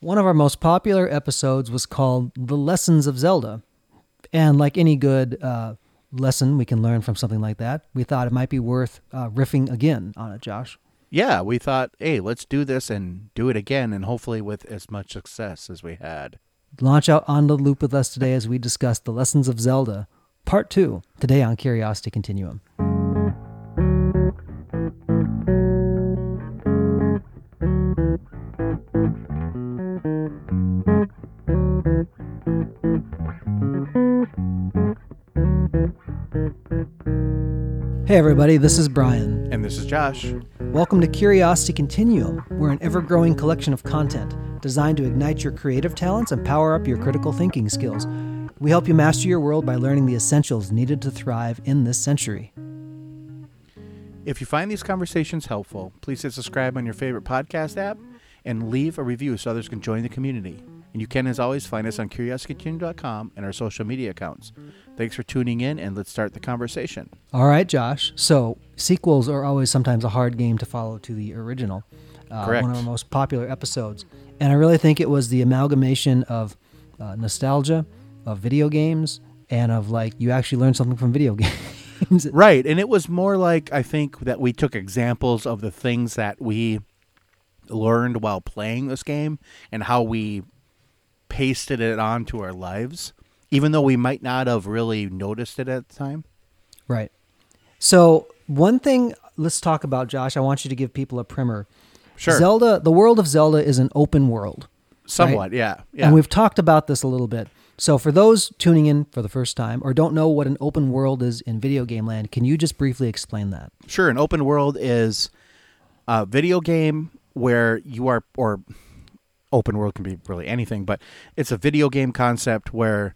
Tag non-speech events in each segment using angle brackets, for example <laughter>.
One of our most popular episodes was called The Lessons of Zelda. And like any good uh, lesson we can learn from something like that, we thought it might be worth uh, riffing again on it, Josh. Yeah, we thought, hey, let's do this and do it again, and hopefully with as much success as we had. Launch out on the loop with us today as we discuss The Lessons of Zelda, Part 2, today on Curiosity Continuum. Hey, everybody, this is Brian. And this is Josh. Welcome to Curiosity Continuum. We're an ever growing collection of content designed to ignite your creative talents and power up your critical thinking skills. We help you master your world by learning the essentials needed to thrive in this century. If you find these conversations helpful, please hit subscribe on your favorite podcast app and leave a review so others can join the community. And you can, as always, find us on curiositycontinuum.com and our social media accounts. Thanks for tuning in, and let's start the conversation. All right, Josh. So, sequels are always sometimes a hard game to follow to the original. Uh, Correct. One of our most popular episodes. And I really think it was the amalgamation of uh, nostalgia, of video games, and of like you actually learned something from video <laughs> games. Right. And it was more like, I think, that we took examples of the things that we learned while playing this game and how we pasted it onto our lives, even though we might not have really noticed it at the time. Right. So, one thing let's talk about, Josh. I want you to give people a primer. Sure. Zelda, the world of Zelda is an open world. Somewhat, yeah. Yeah. And we've talked about this a little bit. So, for those tuning in for the first time or don't know what an open world is in video game land, can you just briefly explain that? Sure, an open world is a video game where you are, or open world can be really anything, but it's a video game concept where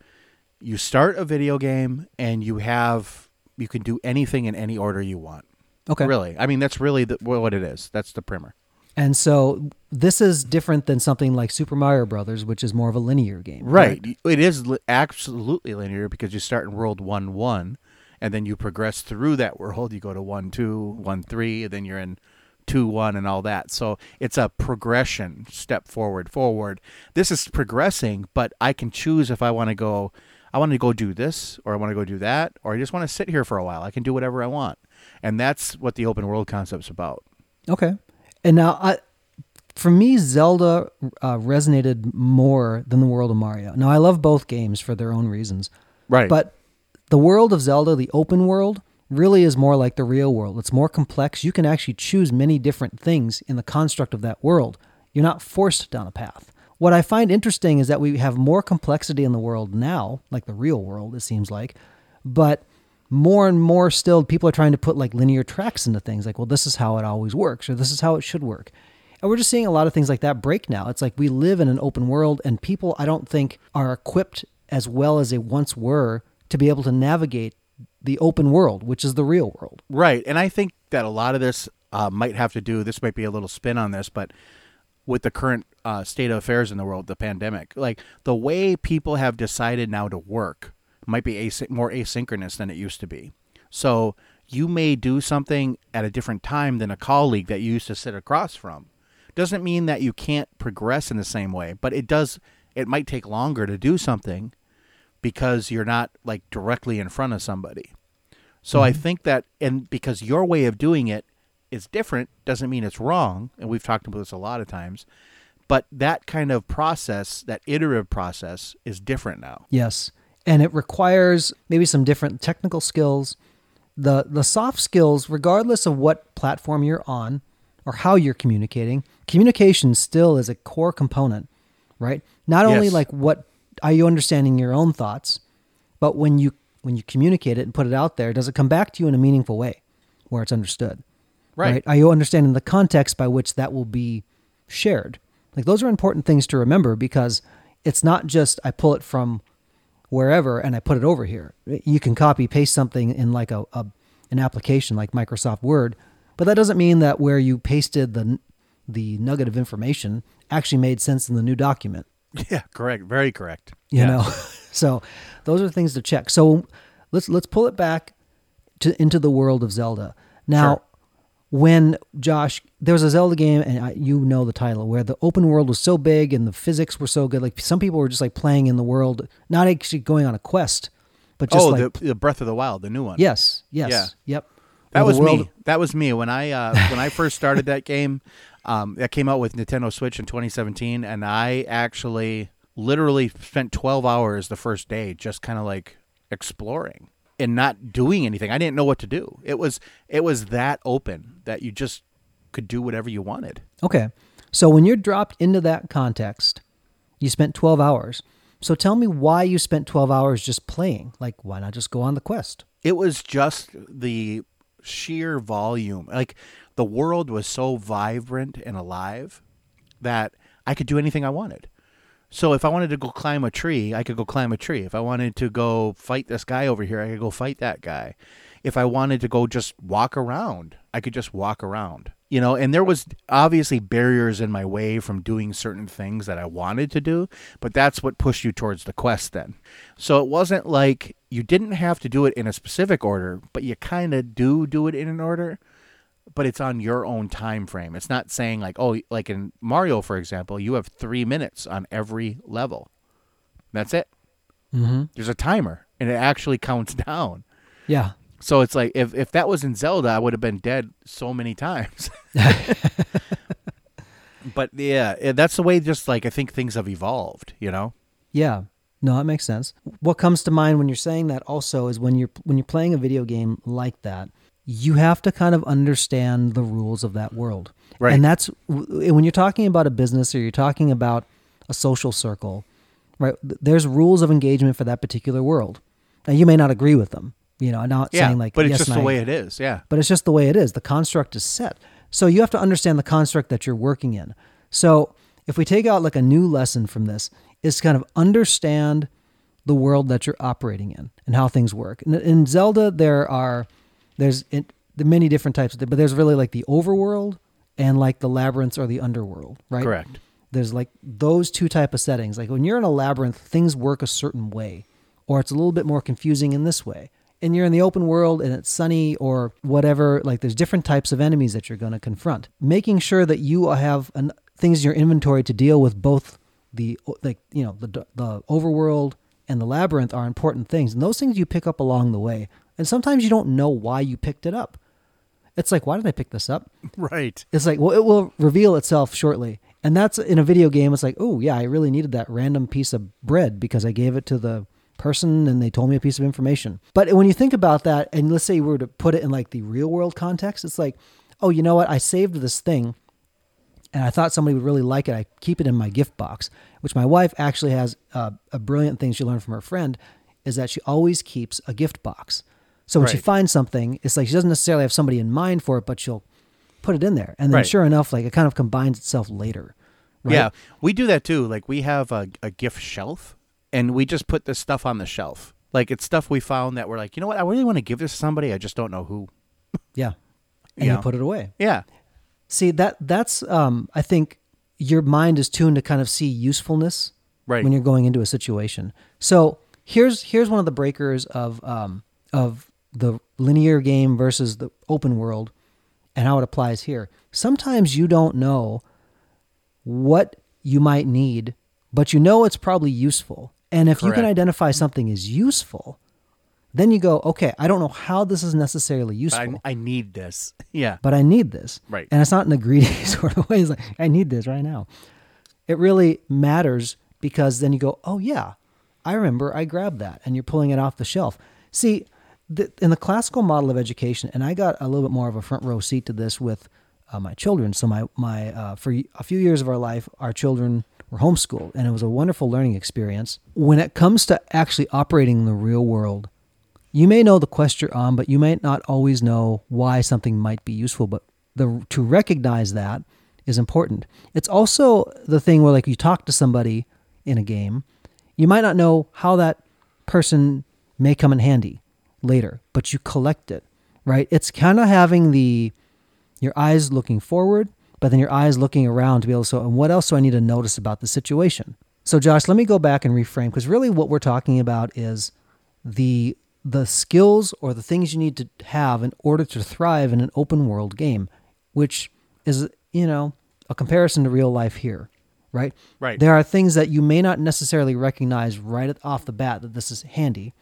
you start a video game and you have, you can do anything in any order you want. Okay. Really. I mean, that's really the, what it is. That's the primer. And so, this is different than something like Super Mario Brothers, which is more of a linear game. Right. It is li- absolutely linear because you start in world 1 1, and then you progress through that world. You go to 1 2, 1 3, and then you're in 2 1 and all that. So it's a progression, step forward, forward. This is progressing, but I can choose if I want to go. I want to go do this, or I want to go do that, or I just want to sit here for a while. I can do whatever I want. And that's what the open world concept's about. Okay. And now, I, for me, Zelda uh, resonated more than the world of Mario. Now, I love both games for their own reasons. Right. But the world of Zelda, the open world, really is more like the real world. It's more complex. You can actually choose many different things in the construct of that world. You're not forced down a path. What I find interesting is that we have more complexity in the world now, like the real world, it seems like, but more and more still, people are trying to put like linear tracks into things like, well, this is how it always works, or this is how it should work. And we're just seeing a lot of things like that break now. It's like we live in an open world, and people, I don't think, are equipped as well as they once were to be able to navigate the open world, which is the real world. Right. And I think that a lot of this uh, might have to do, this might be a little spin on this, but with the current uh, state of affairs in the world, the pandemic, like the way people have decided now to work might be asy- more asynchronous than it used to be. So you may do something at a different time than a colleague that you used to sit across from. Doesn't mean that you can't progress in the same way, but it does, it might take longer to do something because you're not like directly in front of somebody. So I mm-hmm. think that, and because your way of doing it is different, doesn't mean it's wrong. And we've talked about this a lot of times. But that kind of process, that iterative process, is different now. Yes. And it requires maybe some different technical skills. The the soft skills, regardless of what platform you're on or how you're communicating, communication still is a core component, right? Not only Yes. like what are you understanding your own thoughts, but when you when you communicate it and put it out there, does it come back to you in a meaningful way where it's understood? Right. Are you understanding the context by which that will be shared? Like those are important things to remember because it's not just I pull it from wherever and I put it over here. You can copy paste something in like a, a an application like Microsoft Word, but that doesn't mean that where you pasted the the nugget of information actually made sense in the new document. <laughs> Yeah, correct. Very correct. You Yeah. know, <laughs> so those are things to check. So let's let's pull it back to into the world of Zelda. Now, Sure. when Josh, there was a Zelda game, and I, you know the title, where the open world was so big and the physics were so good. Like some people were just like playing in the world, not actually going on a quest, but just oh, like the, the Breath of the Wild, the new one. yes, yes, Yeah. yep. That was world- me. That was me when I uh, when I first started that <laughs> game. Um, that came out with Nintendo Switch in 2017, and I actually literally spent 12 hours the first day just kind of like exploring and not doing anything. I didn't know what to do. It was it was that open that you just could do whatever you wanted. Okay, so when you're dropped into that context, you spent 12 hours. So tell me why you spent 12 hours just playing. Like, why not just go on the quest? It was just the sheer volume. Like the world was so vibrant and alive that I could do anything I wanted. So if I wanted to go climb a tree, I could go climb a tree. If I wanted to go fight this guy over here, I could go fight that guy. If I wanted to go just walk around, I could just walk around. You know, and there was obviously barriers in my way from doing certain things that I wanted to do, but that's what pushed you towards the quest then. So it wasn't like you didn't have to do it in a specific order, but you kind of do do it in an order but it's on your own time frame. It's not saying like, oh, like in Mario, for example, you have three minutes on every level. That's it. Mm-hmm. There's a timer, and it actually <laughs> counts down. Yeah. So it's like if if that was in Zelda, I would have been dead so many times. <laughs> but yeah, that's the way. Just like I think things have evolved. You know. Yeah. No, that makes sense. What comes to mind when you're saying that also is when you're when you're playing a video game like that, you have to kind of understand the rules of that world. Right. And that's when you're talking about a business or you're talking about a social circle, right? There's rules of engagement for that particular world. Now you may not agree with them. You know, I'm not Yeah. saying like but it's yes, just the I- way it is. Yeah. but it's just the way it is. The construct is set. So you have to understand the construct that you're working in. So if we take out like a new lesson from this, is to kind of understand the world that you're operating in and how things work. In, in Zelda, there are there's it, the many different types, of, but there's really like the overworld and like the labyrinths or the underworld, right? Correct. there's like those two type of settings like when you're in a labyrinth things work a certain way or it's a little bit more confusing in this way and you're in the open world and it's sunny or whatever like there's different types of enemies that you're going to confront making sure that you have an, things in your inventory to deal with both the like you know the the overworld and the labyrinth are important things and those things you pick up along the way and sometimes you don't know why you picked it up it's like why did i pick this up <laughs> Right. it's like, well, it will reveal itself shortly. And that's in a video game. It's like, oh, yeah, I really needed that random piece of bread because I gave it to the person and they told me a piece of information. But when you think about that, and let's say you were to put it in like the real world context, it's like, oh, you know what? I saved this thing and I thought somebody would really like it. I keep it in my gift box, which my wife actually has uh, a brilliant thing she learned from her friend is that she always keeps a gift box. So when she finds something, it's like she doesn't necessarily have somebody in mind for it, but she'll put it in there. And then Right. sure enough, like it kind of combines itself later. Right? Yeah, we do that too. Like we have a, a gift shelf, and we just put this stuff on the shelf. Like it's stuff we found that we're like, you know what? I really want to give this to somebody. I just don't know who. Yeah. And Yeah. you put it away. Yeah, See that that's um I think your mind is tuned to kind of see usefulness Right. when you're going into a situation. So here's here's one of the breakers of um of the linear game versus the open world and how it applies here. Sometimes you don't know what you might need, but you know it's probably useful. And if you can identify something as useful, then you go, okay, I don't know how this is necessarily useful I, I need this. <laughs> Yeah, but I need this. Right. And it's not in a greedy <laughs> sort of way. It's like, I need this right now. It really matters because then you go, oh, yeah, I remember I grabbed that and you're pulling it off the shelf. See, the, in the classical model of education, and I got a little bit more of a front row seat to this with uh, my children. So, my, my uh, for a few years of our life, our children were homeschooled, and it was a wonderful learning experience. When it comes to actually operating in the real world, you may know the quest you're on, but you might not always know why something might be useful. But the to recognize that is important. It's also the thing where like you talk to somebody in a game, you might not know how that person may come in handy later, but you collect it, right? It's kind of having the your eyes looking forward, but then your eyes looking around to be able to so and what else do I need to notice about the situation? So Josh, let me go back and reframe because really what we're talking about is the the skills or the things you need to have in order to thrive in an open world game. which is, you know, a comparison to real life here, right? Right. There are things that you may not necessarily recognize right off the bat that this is handy,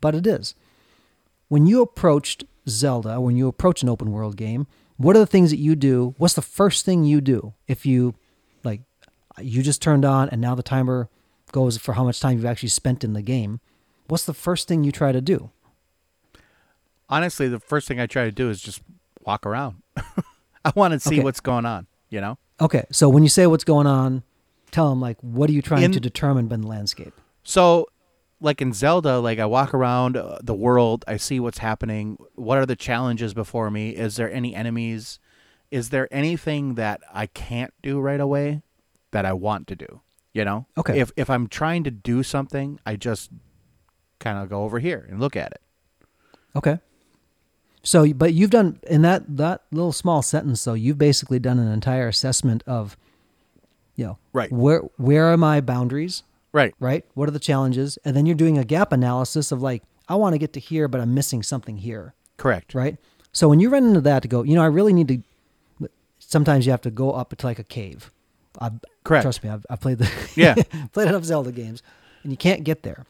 but it is. When you approached Zelda, when you approach an open world game, what are the things that you do? What's the first thing you do if you like you just turned on and now the timer goes for how much time you've actually spent in the game? What's the first thing you try to do? Honestly, the first thing I try to do is just walk around. <laughs> I want to see Okay. what's going on, you know? Okay, so when you say what's going on, tell them like what are you trying In- to determine by the landscape? So, like in Zelda, like I walk around uh, the world, I see what's happening. What are the challenges before me? Is there any enemies? Is there anything that I can't do right away that I want to do? You know? Okay. If if I'm trying to do something, I just kind of go over here and look at it. Okay. So, but you've done in that that little small sentence, though. You've basically done an entire assessment of, you know, Right. where where are my boundaries, Right. right? What are the challenges, and then you're doing a gap analysis of like, I want to get to here, but I'm missing something here, Correct. right? So when you run into that, to go, you know, I really need to. Sometimes you have to go up to like a cave. I've, Correct. Trust me, I've, I've played the <laughs> Yeah. played enough Zelda games, and you can't get there.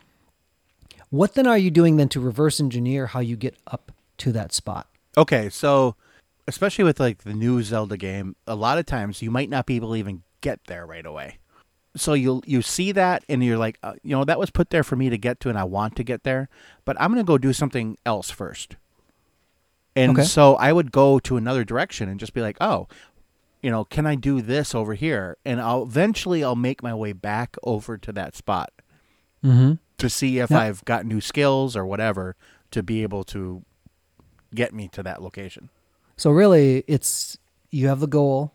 What then are you doing then to reverse engineer how you get up to that spot? Okay, so especially with like the new Zelda game, a lot of times you might not be able to even get there right away. So you you see that and you're like, uh, you know, that was put there for me to get to, and I want to get there, but I'm gonna go do something else first. And Okay. so I would go to another direction and just be like, oh, you know, can I do this over here? And I'll eventually I'll make my way back over to that spot Mm-hmm. to see if Yeah. I've got new skills or whatever to be able to get me to that location. So really, it's you have the goal,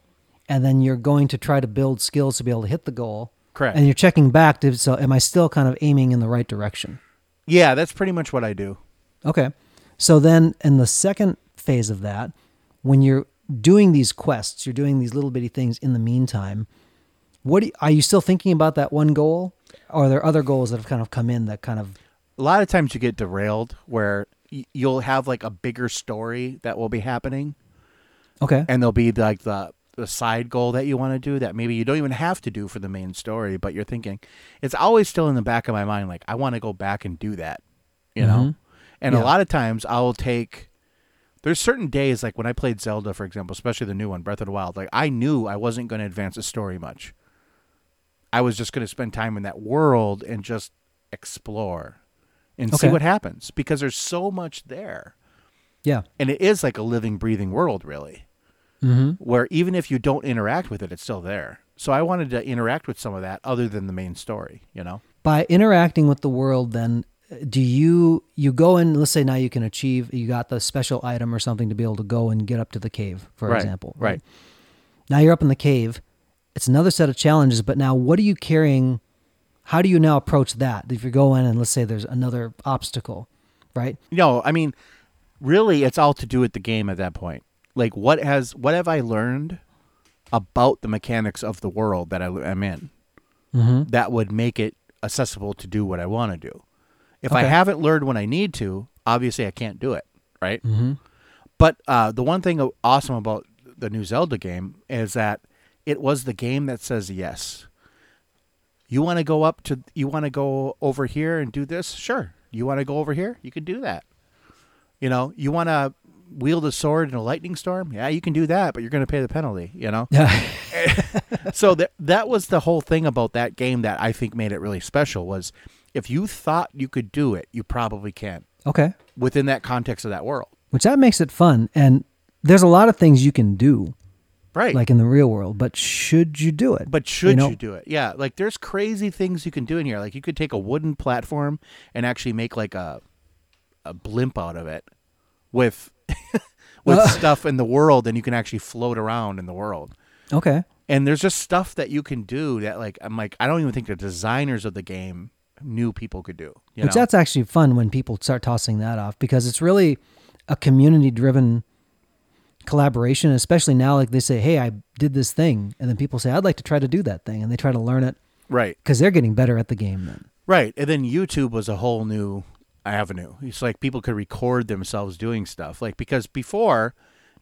and then you're going to try to build skills to be able to hit the goal, Correct. and you're checking back to so am I still kind of aiming in the right direction? Yeah, that's pretty much what I do. Okay. So then, in the second phase of that, when you're doing these quests, you're doing these little bitty things in the meantime. What you- are you still thinking about that one goal, or are there other goals that have kind of come in that kind of A lot of times you get derailed where you'll have like a bigger story that will be happening, okay? and there'll be like the the side goal that you want to do that maybe you don't even have to do for the main story, but you're thinking it's always still in the back of my mind like I want to go back and do that, you know. Mhm. And Yeah. a lot of times I'll take there's certain days like when I played Zelda, for example, especially the new one, Breath of the Wild, like I knew I wasn't going to advance the story much. I was just going to spend time in that world and just explore and see what happens because there's so much there. Yeah. And it is like a living, breathing world, really, Mm-hmm. where even if you don't interact with it, it's still there. So I wanted to interact with some of that other than the main story, you know? by interacting with the world then do you you go in let's say now you can achieve you got the special item or something to be able to go and get up to the cave for Right, example right. now you're up in the cave it's another set of challenges but now what are you carrying how do you now approach that if you go in and let's say there's another obstacle right No, I mean, really, it's all to do with the game at that point. Like, what has what have I learned about the mechanics of the world that I, am in mm-hmm. that would make it accessible to do what I want to do? If I haven't learned when I need to, obviously I can't do it, right? Mm-hmm. But uh, the one thing awesome about the new Zelda game is that it was the game that says yes. You want to go up to, you want to go over here and do this? Sure. You want to go over here? You can do that. You know, you want to wield a sword in a lightning storm? Yeah, you can do that, but you're going to pay the penalty, you know? yeah <laughs> so that that was the whole thing about that game that I think made it really special was if you thought you could do it, you probably can okay within that context of that world. which that makes it fun and there's a lot of things you can do Right. like in the real world but should you do it But should you, know? do it? Yeah, like there's crazy things you can do in here. Like you could take a wooden platform and actually make like a a blimp out of it with <laughs> with Uh. stuff in the world and you can actually float around in the world. okay And there's just stuff that you can do that like I'm like I don't even think the designers of the game knew people could do. You Which know? that's actually fun when people start tossing that off because it's really a community driven collaboration, especially now like they say, Hey, I did this thing and then people say, I'd like to try to do that thing and they try to learn it right. because they're getting better at the game then. Right. And then YouTube was a whole new avenue. It's like people could record themselves doing stuff. Like because before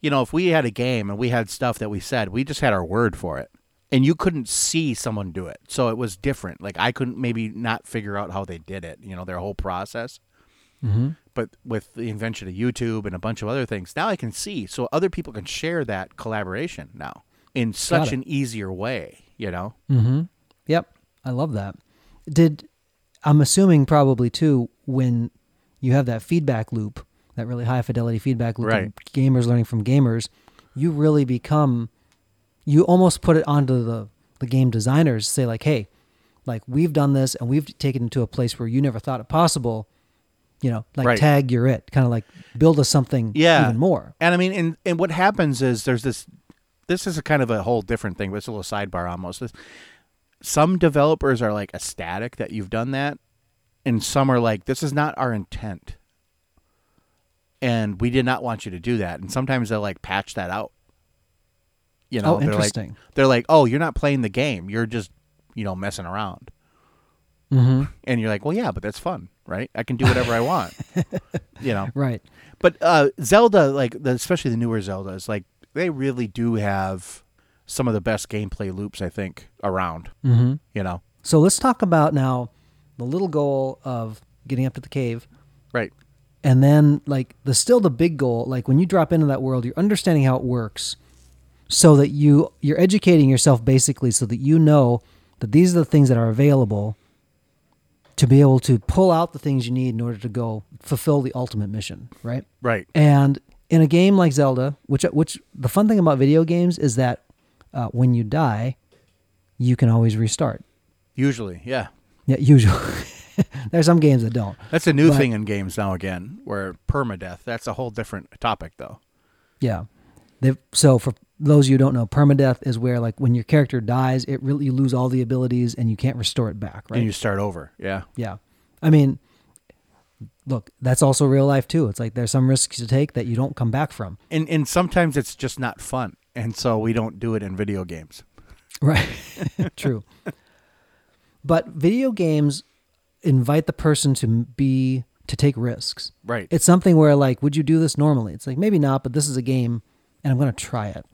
you know, if we had a game and we had stuff that we said, we just had our word for it. And you couldn't see someone do it. So it was different. Like I couldn't maybe not figure out how they did it, you know, their whole process. Mm-hmm. But with the invention of YouTube and a bunch of other things, now I can see. So other people can share that collaboration now in such an easier way, you know? Mm-hmm. Yep. I love that. Did I'm assuming probably too when you have that feedback loop, that really high fidelity feedback loop, Right. gamers learning from gamers, you really become, you almost put it onto the the game designers. Say like, hey, like we've done this and we've taken it to a place where you never thought it possible. You know, like Right. tag, you're it. Kind of like build us something Yeah. even more. And I mean, and, and what happens is there's this. This is a kind of a whole different thing, but it's a little sidebar almost. This, some developers are like ecstatic that you've done that, and some are like, "This is not our intent," and we did not want you to do that. And sometimes they'll like patch that out. You know, oh, they're like, they're like, "Oh, you're not playing the game. You're just, you know, messing around." mm-hmm. And you're like, "Well, yeah, but that's fun, right? I can do whatever I want." <laughs> you know. Right. But uh, Zelda, like the, especially the newer Zeldas, like they really do have some of the best gameplay loops I think around. Mm-hmm. You know, So let's talk about now the little goal of getting up to the cave. right? and then like the still the big goal like when you drop into that world you're understanding how it works so that you you're educating yourself basically so that you know that these are the things that are available to be able to pull out the things you need in order to go fulfill the ultimate mission right Right. and in a game like zelda which which the fun thing about video games is that uh, when you die you can always restart Usually, yeah. yeah usually <laughs> there's some games that don't That's a new But- thing in games now again, where permadeath. That's a whole different topic, though. Yeah. They've, so for those of you who don't know, permadeath is where like when your character dies, it really you lose all the abilities and you can't restore it back, right? And you start over. Yeah. yeah. I mean, look, that's also real life too. It's like there's some risks to take that you don't come back from. And and sometimes it's just not fun, and so we don't do it in video games. Right. <laughs> True. But video games invite the person to be to take risks. Right. It's something where like, would you do this normally? It's like maybe not, but this is a game, and I'm going to try it.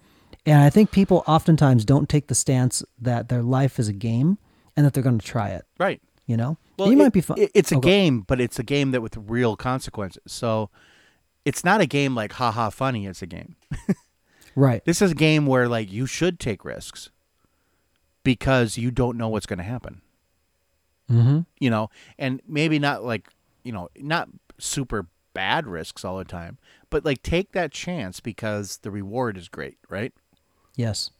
And I think people oftentimes don't take the stance that their life is a game and that they're going to try it. right. You know, Well, you it- might be fun. it's a Oh, game, but it's a game that with real consequences. So it's not a game like haha funny. It's a game. <laughs> right? This is a game where like you should take risks because you don't know what's going to happen. Mm-hmm. You know, and maybe not like you know not super bad risks all the time, but like take that chance because the reward is great, right? Yes,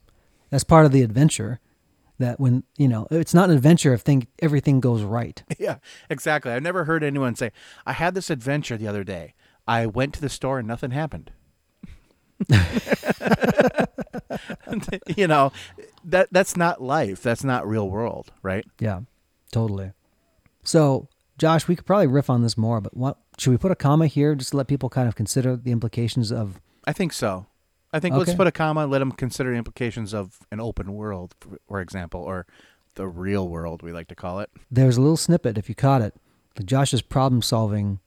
that's part of the adventure. That when you know, it's not an adventure if thing everything goes right. <laughs> yeah, exactly. I've never heard anyone say, "I had this adventure the other day. I went to the store and nothing happened." <laughs> you know, that that's not life. That's not real world, right? Yeah, totally. So, Josh, we could probably riff on this more, but what should we put a comma here just to let people kind of consider the implications of? I think so. I think let's put a comma let them consider the implications of an open world, for, example, or the real world, we like to call it. There's a little snippet if you caught it, Josh's problem-solving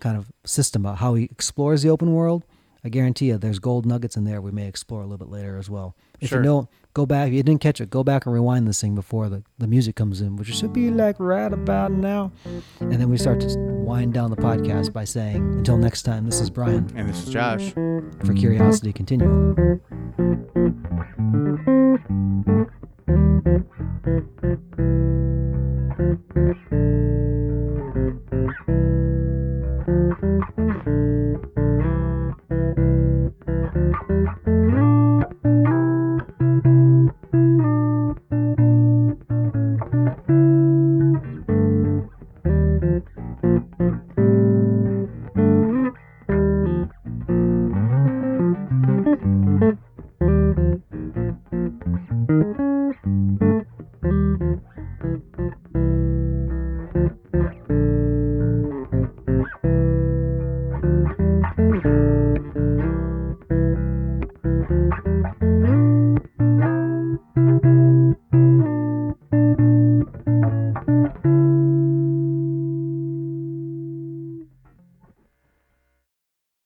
kind of system about how he explores the open world. I guarantee you, there's gold nuggets in there we may explore a little bit later as well. If Sure. you don't, go back. If you didn't catch it, go back and rewind this thing before the, the music comes in, which should be like right about now. And then we start to wind down the podcast by saying, until next time, this is Brian And this is Josh. for Curiosity Continuum.